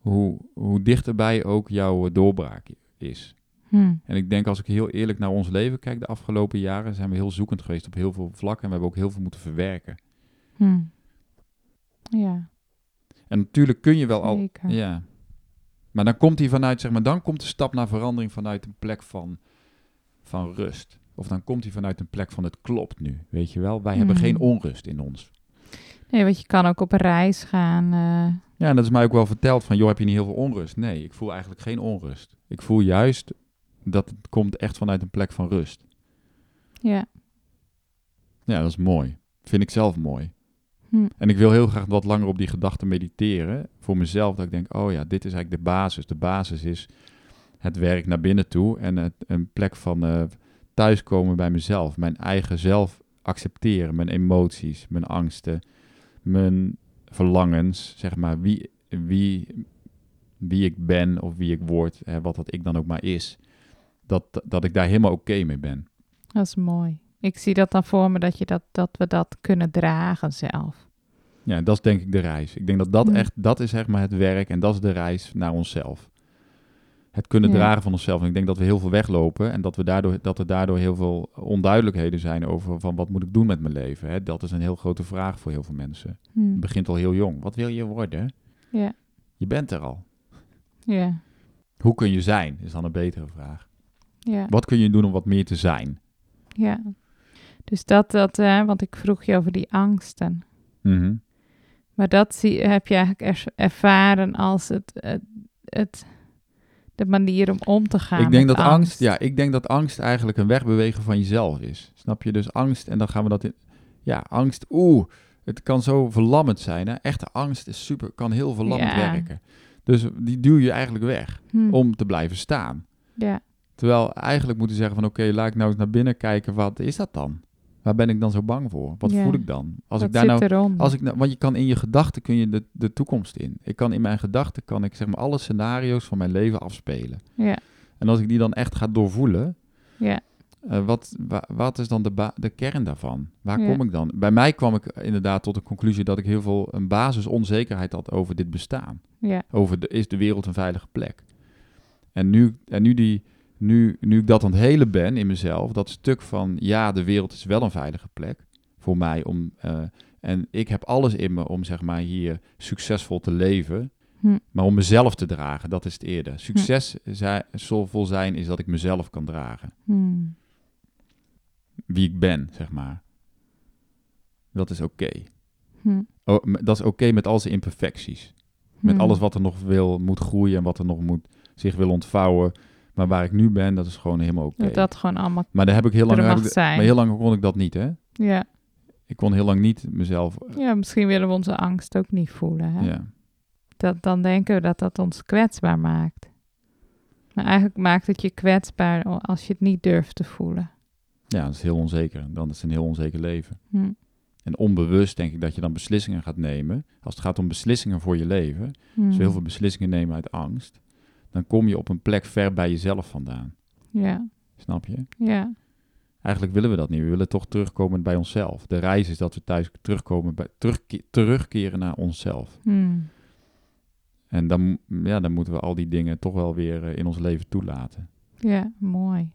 hoe, hoe dichterbij ook jouw doorbraak is. hm. En ik denk als ik heel eerlijk naar ons leven kijk de afgelopen jaren, zijn we heel zoekend geweest op heel veel vlakken en we hebben ook heel veel moeten verwerken. hm. Ja, En natuurlijk kun je wel al. Ja. Maar dan komt hij vanuit, zeg maar, dan komt de stap naar verandering vanuit een plek van, van rust. Of dan komt hij vanuit een plek van het klopt nu. Weet je wel, wij hebben Mm. geen onrust in ons. Nee, want je kan ook op een reis gaan. eh, Ja, en dat is mij ook wel verteld van, joh, heb je niet heel veel onrust? Nee, ik voel eigenlijk geen onrust. Ik voel juist dat het komt echt vanuit een plek van rust. ja. Ja, dat is mooi. Vind ik zelf mooi. Hm. En ik wil heel graag wat langer op die gedachte mediteren. Voor mezelf, dat ik denk, oh ja, dit is eigenlijk de basis. De basis is het werk naar binnen toe en het, een plek van eh, thuiskomen bij mezelf. Mijn eigen zelf accepteren, mijn emoties, mijn angsten, mijn verlangens, zeg maar, wie, wie, wie ik ben of wie ik word, hè, wat dat ik dan ook maar is. Dat, dat ik daar helemaal oké mee ben. Dat is mooi. Ik zie dat dan voor me dat, je dat, dat we dat kunnen dragen zelf. Ja, dat is denk ik de reis. Ik denk dat dat echt, dat is zeg maar het werk en dat is de reis naar onszelf. Het kunnen Ja. dragen van onszelf. En ik denk dat we heel veel weglopen en dat, we daardoor, dat er daardoor heel veel onduidelijkheden zijn over van wat moet ik doen met mijn leven. Hè? Dat is een heel grote vraag voor heel veel mensen. Hm. Het begint al heel jong. Wat wil je worden? Ja, Je bent er al. ja, Hoe kun je zijn? Is dan een betere vraag. ja, Wat kun je doen om wat meer te zijn? ja. Dus dat, dat eh, want ik vroeg je over die angsten. Mhm. Maar dat zie, heb je eigenlijk ervaren als het, het, het, de manier om om te gaan Ik denk dat angst, ja, ik denk dat angst eigenlijk een wegbewegen van jezelf is. Snap je? Dus angst, en dan gaan we dat in. Ja, angst, oeh, het kan zo verlammend zijn. Hè? Echte angst is super, kan heel verlammend Ja. werken. Dus die duw je eigenlijk weg Hm, om te blijven staan. Ja, Terwijl eigenlijk moeten zeggen van oké, laat ik nou eens naar binnen kijken, wat is dat dan? Waar ben ik dan zo bang voor? Wat Ja. voel ik dan? Als ik daar nou als ik, nou- want je kan in je gedachten kun je de, de toekomst in. Ik kan in mijn gedachten kan ik zeg maar alle scenario's van mijn leven afspelen. Ja, En als ik die dan echt ga doorvoelen, ja, eh, wat, wa- wat is dan de, ba- de kern daarvan? Waar Ja. kom ik dan? Bij mij kwam ik inderdaad tot de conclusie dat ik heel veel een basisonzekerheid had over dit bestaan. ja, Over de, is de wereld een veilige plek? En nu, en nu, die, nu, nu ik dat aan het hele ben in mezelf, dat stuk van ja, de wereld is wel een veilige plek voor mij om. eh, en ik heb alles in me om zeg maar hier succesvol te leven. Hm. Maar om mezelf te dragen, dat is het eerder. Succesvol zijn is dat ik mezelf kan dragen. hm, Wie ik ben, zeg maar. Dat is oké. hm, Oh, dat is oké met al zijn imperfecties. Met hm. alles wat er nog wil, moet groeien en wat er nog moet, zich wil ontvouwen. Maar waar ik nu ben, dat is gewoon helemaal oké. Dat dat gewoon allemaal, Maar daar heb ik heel lang, zijn. maar heel lang kon ik dat niet, hè? ja. Ik kon heel lang niet mezelf. ja, misschien willen we onze angst ook niet voelen. Hè? Ja. Dat, dan denken we dat dat ons kwetsbaar maakt. Maar eigenlijk maakt het je kwetsbaar als je het niet durft te voelen. Ja, dat is heel onzeker. Dan is het een heel onzeker leven. Hm. En onbewust denk ik dat je dan beslissingen gaat nemen. Als het gaat om beslissingen voor je leven, Hm. als we heel veel beslissingen nemen uit angst, dan kom je op een plek ver bij jezelf vandaan. Ja, Snap je? ja, Eigenlijk willen we dat niet. We willen toch terugkomen bij onszelf. De reis is dat we thuis terugkomen bij, terugke- terugkeren naar onszelf. Hm. En dan, ja, dan moeten we al die dingen toch wel weer eh, in ons leven toelaten. ja, mooi.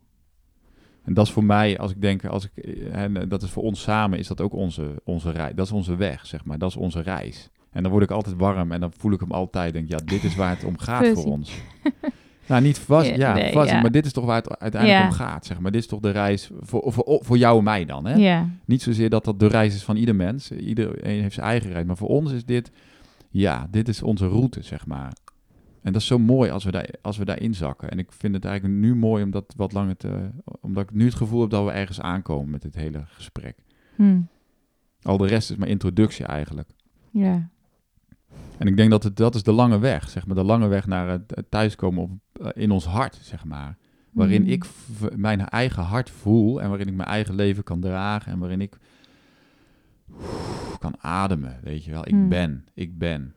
En dat is voor mij, als ik denk, als ik, en eh, dat is voor ons samen, is dat ook onze, onze reis. Dat is onze weg, zeg maar. Dat is onze reis. En dan word ik altijd warm en dan voel ik hem altijd. Denk, ja, dit is waar het om gaat voor ons. nou, niet vast, Ja, ja, nee, fuzzy, ja. maar dit is toch waar het uiteindelijk Ja. om gaat, zeg maar. Dit is toch de reis voor, voor, voor jou en mij dan, hè? Ja, Niet zozeer dat dat de reis is van ieder mens. Iedereen heeft zijn eigen reis. Maar voor ons is dit, ja, dit is onze route, zeg maar. En dat is zo mooi als we, daar, als we daarin zakken. En ik vind het eigenlijk nu mooi omdat, wat langer te, omdat ik nu het gevoel heb dat we ergens aankomen met dit hele gesprek. hm. Al de rest is maar introductie eigenlijk. ja, En ik denk dat het, dat is de lange weg, zeg maar. De lange weg naar het, thuiskomen op, eh, in ons hart, zeg maar. Waarin Hm. ik mijn eigen hart voel en waarin ik mijn eigen leven kan dragen en waarin ik kan ademen, weet je wel. Ik Hmm. ben, ik ben.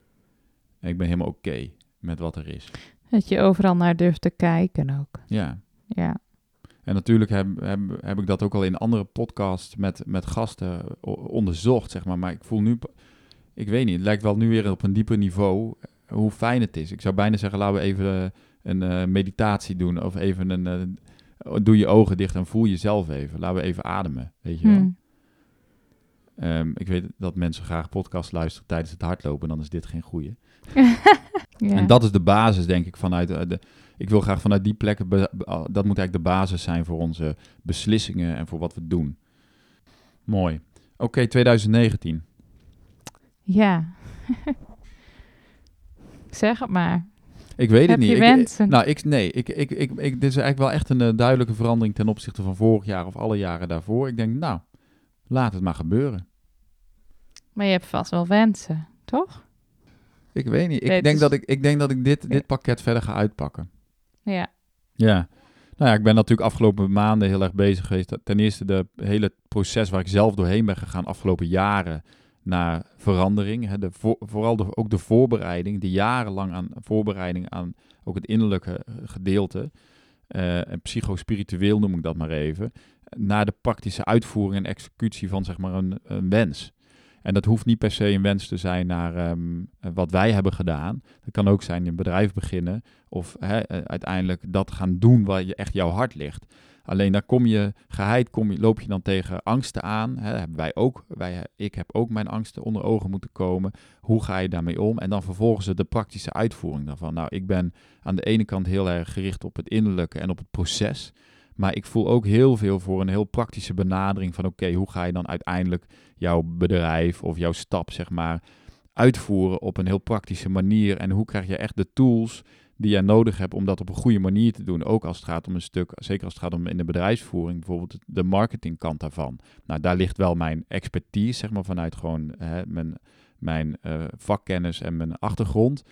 En ik ben helemaal oké met wat er is. Dat je overal naar durft te kijken ook. Ja. Ja, En natuurlijk heb, heb, heb ik dat ook al in andere podcasts met, met gasten onderzocht, zeg maar. Maar ik voel nu, ik weet niet, het lijkt wel nu weer op een dieper niveau eh, hoe fijn het is. Ik zou bijna zeggen, laten we even eh, een eh, meditatie doen of even een, doe je ogen dicht en voel jezelf even. Laten we even ademen, weet je wel. Hm. Ehm, ik weet dat mensen graag podcast luisteren tijdens het hardlopen, dan is dit geen goeie. ja. En dat is de basis, denk ik, vanuit de. Ik wil graag vanuit die plekken. dat moet eigenlijk de basis zijn voor onze beslissingen en voor wat we doen. Mooi. Oké, 2019. Ja. zeg het maar. Ik weet Heb het niet. je Ik- wensen? nou, ik, nee, ik, ik, ik, ik, dit is eigenlijk wel echt een eh, duidelijke verandering ten opzichte van vorig jaar of alle jaren daarvoor. Ik denk, nou, laat het maar gebeuren. Maar je hebt vast wel wensen, toch? Ik weet niet. Ik, Nee, denk, is- dat ik, ik denk dat ik dit, dit pakket verder ga uitpakken. Ja. Ja. Nou ja, ik ben natuurlijk afgelopen maanden heel erg bezig geweest. Ten eerste de hele proces waar ik zelf doorheen ben gegaan afgelopen jaren naar verandering. Hè, de voor- vooral de, ook de voorbereiding, die jarenlang aan voorbereiding aan ook het innerlijke eh, gedeelte. eh, en psychospiritueel noem ik dat maar even. Naar de praktische uitvoering en executie van zeg maar een, een wens. En dat hoeft niet per se een wens te zijn naar ehm, wat wij hebben gedaan. Dat kan ook zijn een bedrijf beginnen of eh, uiteindelijk dat gaan doen waar je echt jouw hart ligt. Alleen daar kom je geheid, kom je, loop je dan tegen angsten aan. Hè, hebben wij ook. Wij, ik heb ook mijn angsten onder ogen moeten komen. Hoe ga je daarmee om? En dan vervolgens de praktische uitvoering daarvan. Nou, ik ben aan de ene kant heel erg gericht op het innerlijke en op het proces. Maar ik voel ook heel veel voor een heel praktische benadering van oké, hoe ga je dan uiteindelijk jouw bedrijf of jouw stap, zeg maar, uitvoeren op een heel praktische manier. En hoe krijg je echt de tools die je nodig hebt om dat op een goede manier te doen. Ook als het gaat om een stuk, zeker als het gaat om in de bedrijfsvoering, bijvoorbeeld de marketingkant daarvan. Nou, daar ligt wel mijn expertise, zeg maar, vanuit gewoon hè, mijn, mijn eh, vakkennis en mijn achtergrond.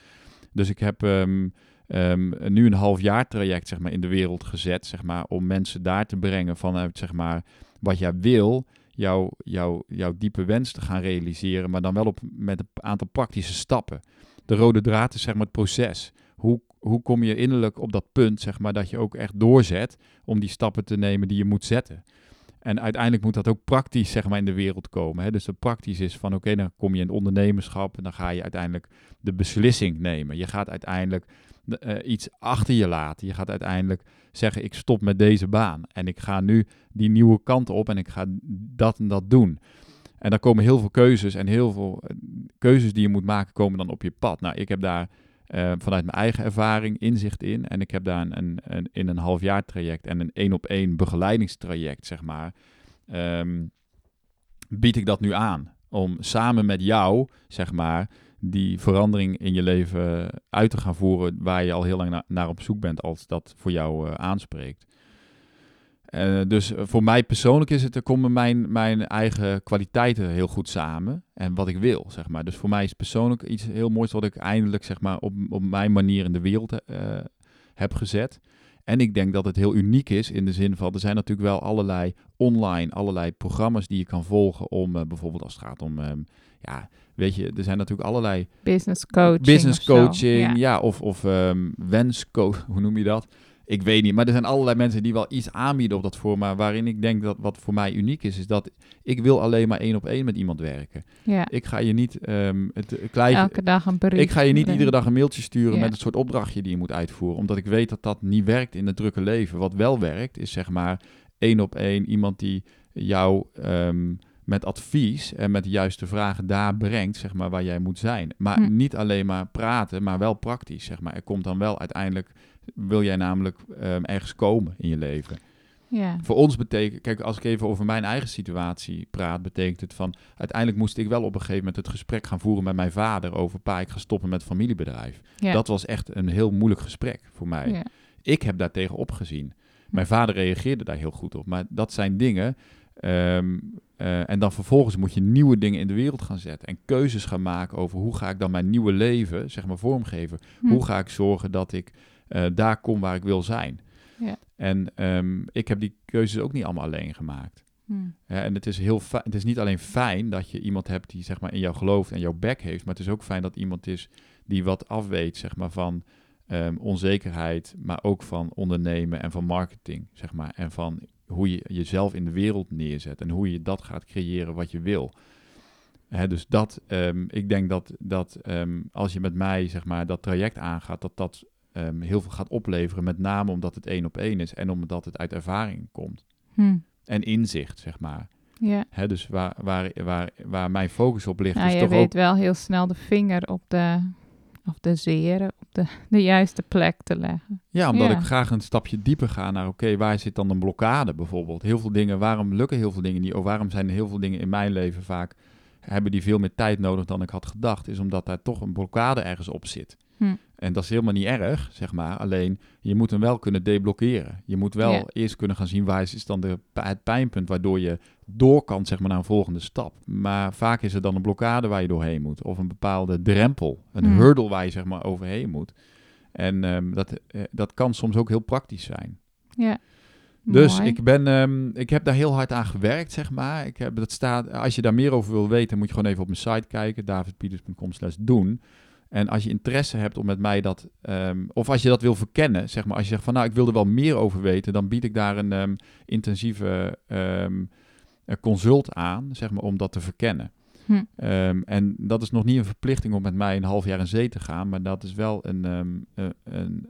Dus ik heb ehm, ehm, nu een half jaar traject, zeg maar, in de wereld gezet, zeg maar, om mensen daar te brengen vanuit, zeg maar, wat jij wil, jouw, jouw, jouw diepe wens te gaan realiseren, maar dan wel op, met een aantal praktische stappen. De rode draad is zeg maar het proces. Hoe, hoe kom je innerlijk op dat punt, zeg maar, dat je ook echt doorzet om die stappen te nemen die je moet zetten. En uiteindelijk moet dat ook praktisch, zeg maar, in de wereld komen. Hè? Dus dat praktisch is van, oké, dan kom je in ondernemerschap en dan ga je uiteindelijk de beslissing nemen. Je gaat uiteindelijk eh, iets achter je laten. Je gaat uiteindelijk zeggen, ik stop met deze baan en ik ga nu die nieuwe kant op en ik ga dat en dat doen. En daar komen heel veel keuzes en heel veel eh, keuzes die je moet maken komen dan op je pad. Nou, ik heb daar eh, vanuit mijn eigen ervaring inzicht in en ik heb daar een, een, een in een half jaar traject en een één op één begeleidingstraject, zeg maar, ehm, bied ik dat nu aan. Om samen met jou, zeg maar, die verandering in je leven uit te gaan voeren waar je al heel lang na- naar op zoek bent als dat voor jou eh, aanspreekt. Eh, dus voor mij persoonlijk is het, er komen mijn, mijn eigen kwaliteiten heel goed samen en wat ik wil, zeg maar. Dus voor mij is persoonlijk iets heel moois wat ik eindelijk, zeg maar, op, op mijn manier in de wereld eh, heb gezet. En ik denk dat het heel uniek is in de zin van, er zijn natuurlijk wel allerlei online, allerlei programma's die je kan volgen om eh, bijvoorbeeld als het gaat om, ehm, ja, weet je, er zijn natuurlijk allerlei Business coaching. business of coaching, Ja. ja. of, of ehm wenscoach, hoe noem je dat? Ik weet niet, maar er zijn allerlei mensen die wel iets aanbieden op dat voor, maar waarin ik denk dat wat voor mij uniek is, is dat ik wil alleen maar één op één met iemand werken. Ja. Ik ga je niet ehm het klein, Elke dag een brief. ik ga je niet iedere dag een mailtje sturen Ja. met een soort opdrachtje die je moet uitvoeren. Omdat ik weet dat dat niet werkt in het drukke leven. Wat wel werkt, is zeg maar één op één iemand die jou ehm, met advies en met de juiste vragen daar brengt, zeg maar, waar jij moet zijn. Maar Hm. niet alleen maar praten, maar wel praktisch, zeg maar. Er komt dan wel uiteindelijk, wil jij namelijk ehm, ergens komen in je leven. Ja. Voor ons betekent, kijk, als ik even over mijn eigen situatie praat, betekent het van, uiteindelijk moest ik wel op een gegeven moment het gesprek gaan voeren met mijn vader over, pa, ik ga stoppen met familiebedrijf. Ja. Dat was echt een heel moeilijk gesprek voor mij. ja. Ik heb daar tegen opgezien. Mijn vader reageerde daar heel goed op, maar dat zijn dingen. ehm, eh, en dan vervolgens moet je nieuwe dingen in de wereld gaan zetten en keuzes gaan maken over hoe ga ik dan mijn nieuwe leven, zeg maar, vormgeven. Hm. Hoe ga ik zorgen dat ik eh, daar kom waar ik wil zijn? Ja. En ehm, ik heb die keuzes ook niet allemaal alleen gemaakt. Hm. Hè, en het is, heel het is niet alleen fijn dat je iemand hebt die zeg maar, in jou gelooft en jouw back heeft, maar het is ook fijn dat iemand is die wat afweet zeg maar, van ehm, onzekerheid, maar ook van ondernemen en van marketing. Zeg maar, en van hoe je jezelf in de wereld neerzet en hoe je dat gaat creëren wat je wil. Dus dat, ehm, ik denk dat, dat als je met mij zeg maar, dat traject aangaat, dat dat ehm, heel veel gaat opleveren. Met name omdat het één op één is en omdat het uit ervaring komt. Hm. En inzicht, zeg maar. Ja. Hè, dus waar, waar, waar, waar mijn focus op ligt, Nou, is je toch weet ook... wel heel snel de vinger op de, of de zere, op de, de juiste plek te leggen. Ja, omdat Ja. ik graag een stapje dieper ga naar, oké, waar zit dan een blokkade bijvoorbeeld? Heel veel dingen, waarom lukken heel veel dingen niet? Of waarom zijn er heel veel dingen in mijn leven vaak, hebben die veel meer tijd nodig dan ik had gedacht? Is omdat daar toch een blokkade ergens op zit. Hm. En dat is helemaal niet erg, zeg maar. Alleen, je moet hem wel kunnen deblokkeren. Je moet wel Ja. eerst kunnen gaan zien waar is, is dan de, het pijnpunt waardoor je door kan, zeg maar, naar een volgende stap. Maar vaak is er dan een blokkade waar je doorheen moet. Of een bepaalde drempel, een Hmm. hurdle waar je, zeg maar, overheen moet. En ehm, dat, eh, dat kan soms ook heel praktisch zijn. Ja. Dus Mooi. ik, ben, ehm, ik heb daar heel hard aan gewerkt, zeg maar. Ik heb, dat staat, als je daar meer over wil weten, moet je gewoon even op mijn site kijken, davidpieters.com slash doen. En als je interesse hebt om met mij dat, ehm, of als je dat wil verkennen, zeg maar, als je zegt van nou, ik wil er wel meer over weten, dan bied ik daar een ehm, intensieve ehm, eh, consult aan, zeg maar, om dat te verkennen. Hm. En dat is nog niet een verplichting om met mij een half jaar in zee te gaan, maar dat is wel een, een,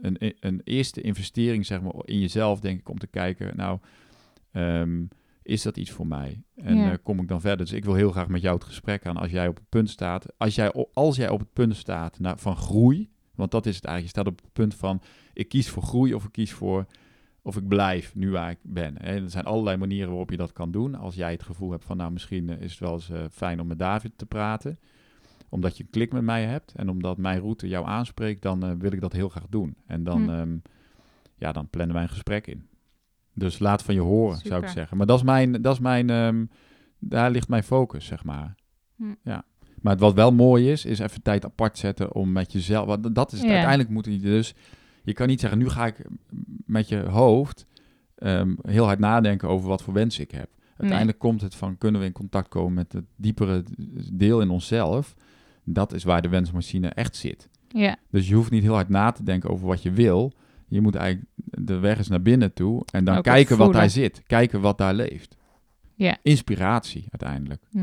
een, een eerste investering zeg maar, in jezelf, denk ik, om te kijken, nou, is dat iets voor mij? En Ja. eh, kom ik dan verder? Dus ik wil heel graag met jou het gesprek aan als jij op het punt staat, als jij, als jij op het punt staat nou, van groei, want dat is het eigenlijk, je staat op het punt van, ik kies voor groei of ik kies voor of ik blijf nu waar ik ben. Hè. Er zijn allerlei manieren waarop je dat kan doen. Als jij het gevoel hebt van, nou, misschien eh, is het wel eens eh, fijn om met David te praten. Omdat je een klik met mij hebt en omdat mijn route jou aanspreekt, dan wil ik dat heel graag doen. En dan, Hm. ehm, ja, dan plannen wij een gesprek in. Dus laat van je horen, zou ik zeggen. Maar dat is mijn, dat is mijn ehm, daar ligt mijn focus, zeg maar. Hm. Ja. Maar wat wel mooi is, is even tijd apart zetten om met jezelf... Want dat is het. Ja. Uiteindelijk moet je dus... Je kan niet zeggen, nu ga ik met je hoofd ehm, heel hard nadenken over wat voor wensen ik heb. Uiteindelijk komt het van, kunnen we in contact komen met het diepere deel in onszelf? Dat is waar de wensmachine echt zit. Ja. Dus je hoeft niet heel hard na te denken over wat je wil. Je moet eigenlijk de weg eens naar binnen toe en dan Ook kijken wat daar zit. Kijken wat daar leeft. Ja. Inspiratie uiteindelijk. Hm.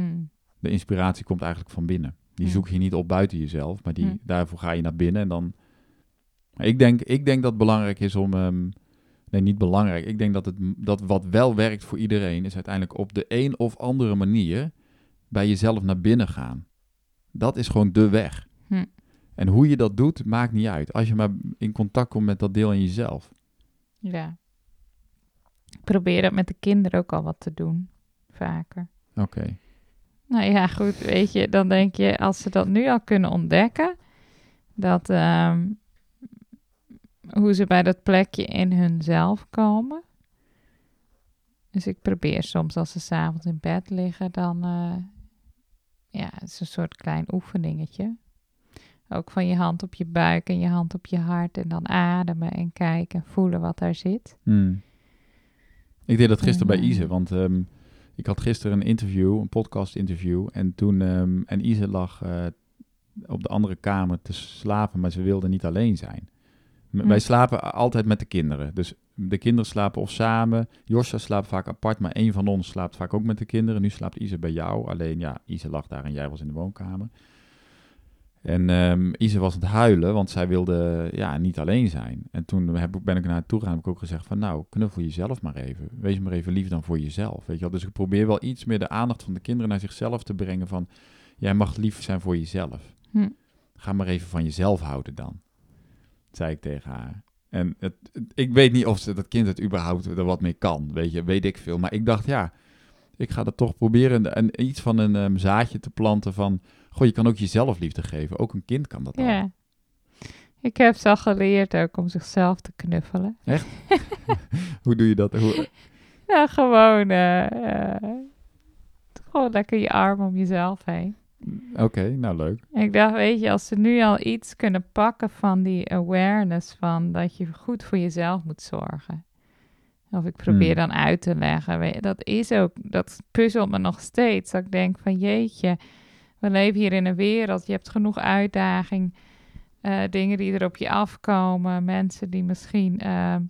De inspiratie komt eigenlijk van binnen. Die Hm. zoek je niet op buiten jezelf, maar die, Hm. daarvoor ga je naar binnen en dan... Ik denk, ik denk dat het belangrijk is om... ehm, nee, niet belangrijk. Ik denk dat, het, dat wat wel werkt voor iedereen... is uiteindelijk op de een of andere manier... bij jezelf naar binnen gaan. Dat is gewoon de weg. En hoe je dat doet, maakt niet uit. Als je maar in contact komt met dat deel in jezelf. Ja. Ik probeer dat met de kinderen ook al wat te doen. Vaker. Oké. Nou ja, goed, weet je, dan denk je, als ze dat nu al kunnen ontdekken, dat ehm, hoe ze bij dat plekje in hunzelf komen. Dus ik probeer soms als ze s'avonds in bed liggen, dan, eh, ja, het is een soort klein oefeningetje. Ook van je hand op je buik en je hand op je hart. En dan ademen en kijken en voelen wat daar zit. Hmm. Ik deed dat gisteren bij eh, Ise, want ehm, ik had gisteren een interview, een podcast interview. En toen, ehm, en Ise lag eh, op de andere kamer te slapen, maar ze wilde niet alleen zijn. M- Hm. Wij slapen altijd met de kinderen. Dus de kinderen slapen of samen. Josja slaapt vaak apart, maar één van ons slaapt vaak ook met de kinderen. Nu slaapt Ise bij jou. Alleen ja, Ise lag daar en jij was in de woonkamer. En ehm Ise was aan het huilen, want zij wilde ja, niet alleen zijn. En toen heb, ben ik naar haar toe gegaan en heb ik ook gezegd van... nou, knuffel jezelf maar even. Wees maar even lief dan voor jezelf. Weet je wel? Dus ik probeer wel iets meer de aandacht van de kinderen naar zichzelf te brengen van... jij mag lief zijn voor jezelf. Hm. Ga maar even van jezelf houden dan. Zei ik tegen haar. En het, ik weet niet of ze, dat kind het überhaupt er wat mee kan. Weet je, weet ik veel. Maar ik dacht, ja, ik ga dat toch proberen. En iets van een ehm, zaadje te planten van... Goh, je kan ook jezelf liefde geven. Ook een kind kan dat al. Ja. Ik heb ze al geleerd ook om zichzelf te knuffelen. Hoe doe je dat? Hoe, Ja, gewoon, eh, gewoon lekker je arm om jezelf heen. Oké, nou leuk. Ik dacht, weet je, als ze nu al iets kunnen pakken van die awareness van dat je goed voor jezelf moet zorgen. Of ik probeer Hmm. dan uit te leggen. Weet je, dat is ook, dat puzzelt me nog steeds. Dat ik denk van jeetje, we leven hier in een wereld. Je hebt genoeg uitdaging. eh, dingen die er op je afkomen. Mensen die misschien eh, eh,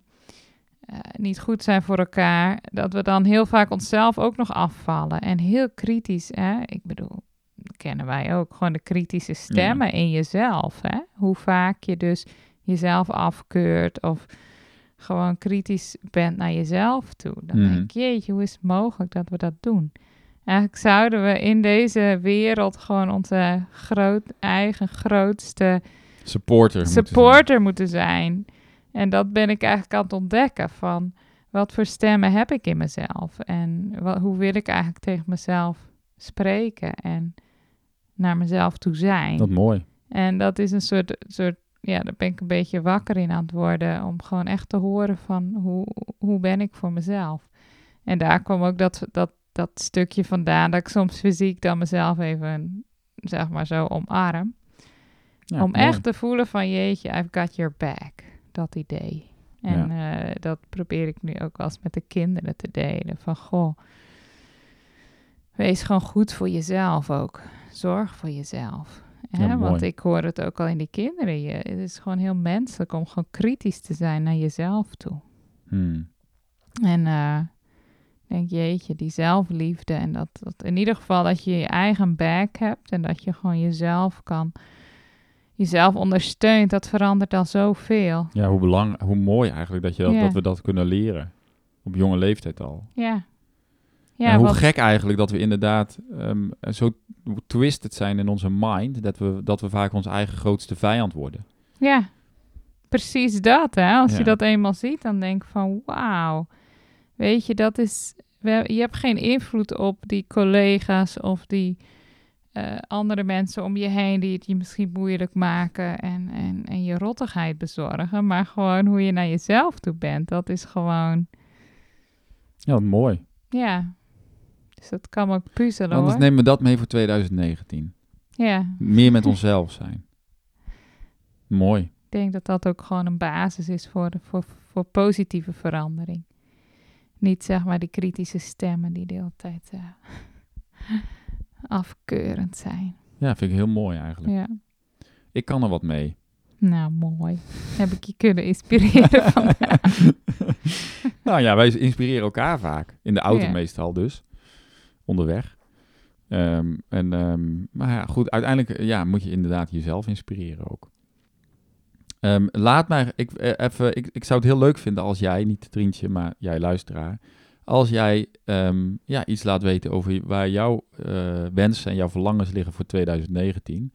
niet goed zijn voor elkaar. Dat we dan heel vaak onszelf ook nog afvallen. En heel kritisch, hè. Ik bedoel, kennen wij ook. Gewoon de kritische stemmen in jezelf, hè. Hoe vaak je dus jezelf afkeurt of gewoon kritisch bent naar jezelf toe. Dan Mhm. denk ik, jeetje, hoe is het mogelijk dat we dat doen? Eigenlijk zouden we in deze wereld gewoon onze groot, eigen grootste Supporter. moeten zijn. supporter moeten zijn. En dat ben ik eigenlijk aan het ontdekken van wat voor stemmen heb ik in mezelf en wat, hoe wil ik eigenlijk tegen mezelf spreken en naar mezelf toe zijn. Dat mooi. En dat is een soort, soort, ja, daar ben ik een beetje wakker in aan het worden. Om gewoon echt te horen van hoe, hoe ben ik voor mezelf. En daar kwam ook dat, dat, dat stukje vandaan dat ik soms fysiek dan mezelf even, zeg maar zo, omarm. Ja, om mooi. echt te voelen van jeetje, I've got your back. Dat idee. En eh, dat probeer ik nu ook wel eens met de kinderen te delen. Van goh, wees gewoon goed voor jezelf ook. Zorg voor jezelf. Hè? Ja. Want ik hoor het ook al in die kinderen. Je, het is gewoon heel menselijk om gewoon kritisch te zijn naar jezelf toe. Hmm. En ik denk, jeetje, die zelfliefde. En dat, dat in ieder geval dat je je eigen back hebt. En dat je gewoon jezelf kan, jezelf ondersteunt. Dat verandert al zoveel. Ja, hoe, belang, hoe mooi eigenlijk dat, je dat, Ja. dat we dat kunnen leren. Op jonge leeftijd al. Ja. en Ja, hoe want, gek eigenlijk dat we inderdaad ehm, zo twisted zijn in onze mind... Dat we, dat we vaak ons eigen grootste vijand worden. ja, precies dat. Hè? Als Ja. je dat eenmaal ziet, dan denk ik van wauw. Weet je, dat is. we- Je hebt geen invloed op die collega's of die eh, andere mensen om je heen die het je misschien moeilijk maken en, en, en je rottigheid bezorgen. Maar gewoon hoe je naar jezelf toe bent, dat is gewoon. Ja, wat mooi. Ja. Dus dat kan ook puzzelen Anders hoor. nemen we dat mee voor 2019. Ja, Meer met onszelf zijn. Mooi. ik denk dat dat ook gewoon een basis is voor, voor, voor positieve verandering. Niet zeg maar die kritische stemmen die de hele tijd eh, afkeurend zijn. Ja, vind ik heel mooi eigenlijk. Ja, Ik kan er wat mee. nou mooi. Heb ik je kunnen inspireren vandaag. nou ja, wij inspireren elkaar vaak. In de auto Ja. meestal dus. Onderweg. Ehm, en, ehm, maar ja, goed, uiteindelijk ja, moet je inderdaad jezelf inspireren ook. Ehm, laat mij, ik, eh, even, ik, ik zou het heel leuk vinden als jij, niet Trientje, maar jij luisteraar, als jij ehm, ja, iets laat weten over waar jouw eh, wensen en jouw verlangens liggen voor 2019.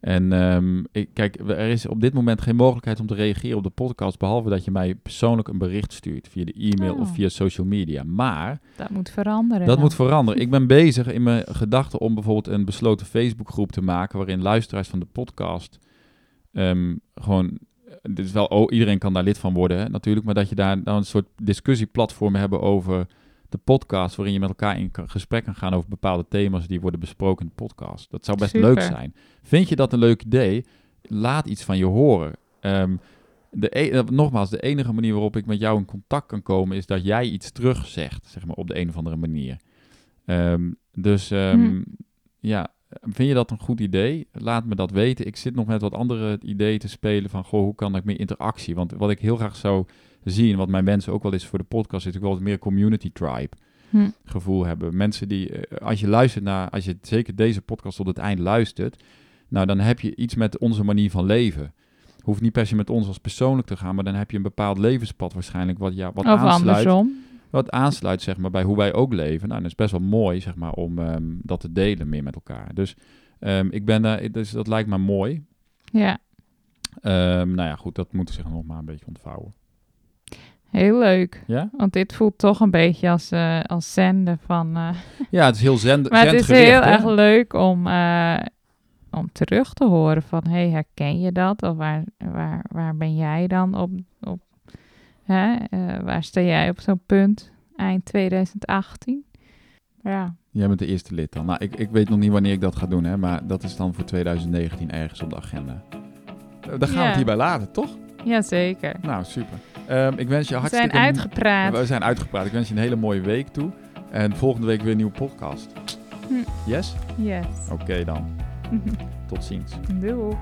En ehm, ik, kijk, er is op dit moment geen mogelijkheid om te reageren op de podcast, behalve dat je mij persoonlijk een bericht stuurt via de e-mail of Oh. via social media. Maar Dat moet veranderen. dat dan. moet veranderen. Ik ben bezig in mijn gedachten om bijvoorbeeld een besloten Facebookgroep te maken waarin luisteraars van de podcast ehm, gewoon, eh, dit is wel, oh, iedereen kan daar lid van worden hè, natuurlijk, maar dat je daar dan een soort discussieplatform hebben over de podcast, waarin je met elkaar in gesprek kan gaan over bepaalde thema's die worden besproken in de podcast. Dat zou best Super. leuk zijn. Vind je dat een leuk idee? laat iets van je horen. Ehm, de e- eh, nogmaals, de enige manier waarop ik met jou in contact kan komen is dat jij iets terugzegt, zeg maar, op de een of andere manier. Ehm, dus Hm. ja, vind je dat een goed idee? Laat me dat weten. Ik zit nog met wat andere ideeën te spelen van, goh, hoe kan ik meer interactie? Want wat ik heel graag zou zien, wat mijn mensen ook wel is voor de podcast, is ook wel wat meer community tribe Hm. gevoel hebben. Mensen die, eh, als je luistert naar, als je zeker deze podcast tot het eind luistert, nou dan heb je iets met onze manier van leven. Hoeft niet per se met ons als persoonlijk te gaan, maar dan heb je een bepaald levenspad waarschijnlijk wat, ja, wat Of aansluit. andersom. Wat aansluit zeg maar bij hoe wij ook leven. Nou, dat is best wel mooi zeg maar om ehm, dat te delen meer met elkaar. Dus ehm, ik ben daar, dus dat lijkt me mooi. Ja, Ehm, nou ja, goed, dat moet zich nog maar een beetje ontvouwen. heel leuk. Ja? Want dit voelt toch een beetje als, eh, als zenden van... eh, Ja, het is heel zend, maar het is heel hè? erg leuk om, eh, om terug te horen van... hey, herken je dat? Of waar, waar, waar ben jij dan op? Hè? eh, waar sta jij op zo'n punt? Eind 2018? Ja, Jij bent de eerste lid dan. Nou, ik, ik weet nog niet wanneer ik dat ga doen, hè, maar dat is dan voor 2019 ergens op de agenda. Eh, Dan gaan we het hierbij laten, toch? jazeker. Nou, super. Ehm, ik wens je We hartstikke... zijn uitgepraat. We zijn uitgepraat. Ik wens je een hele mooie week toe. En volgende week weer een nieuwe podcast. Hm. Yes? Yes. Oké dan. Tot ziens. Doei.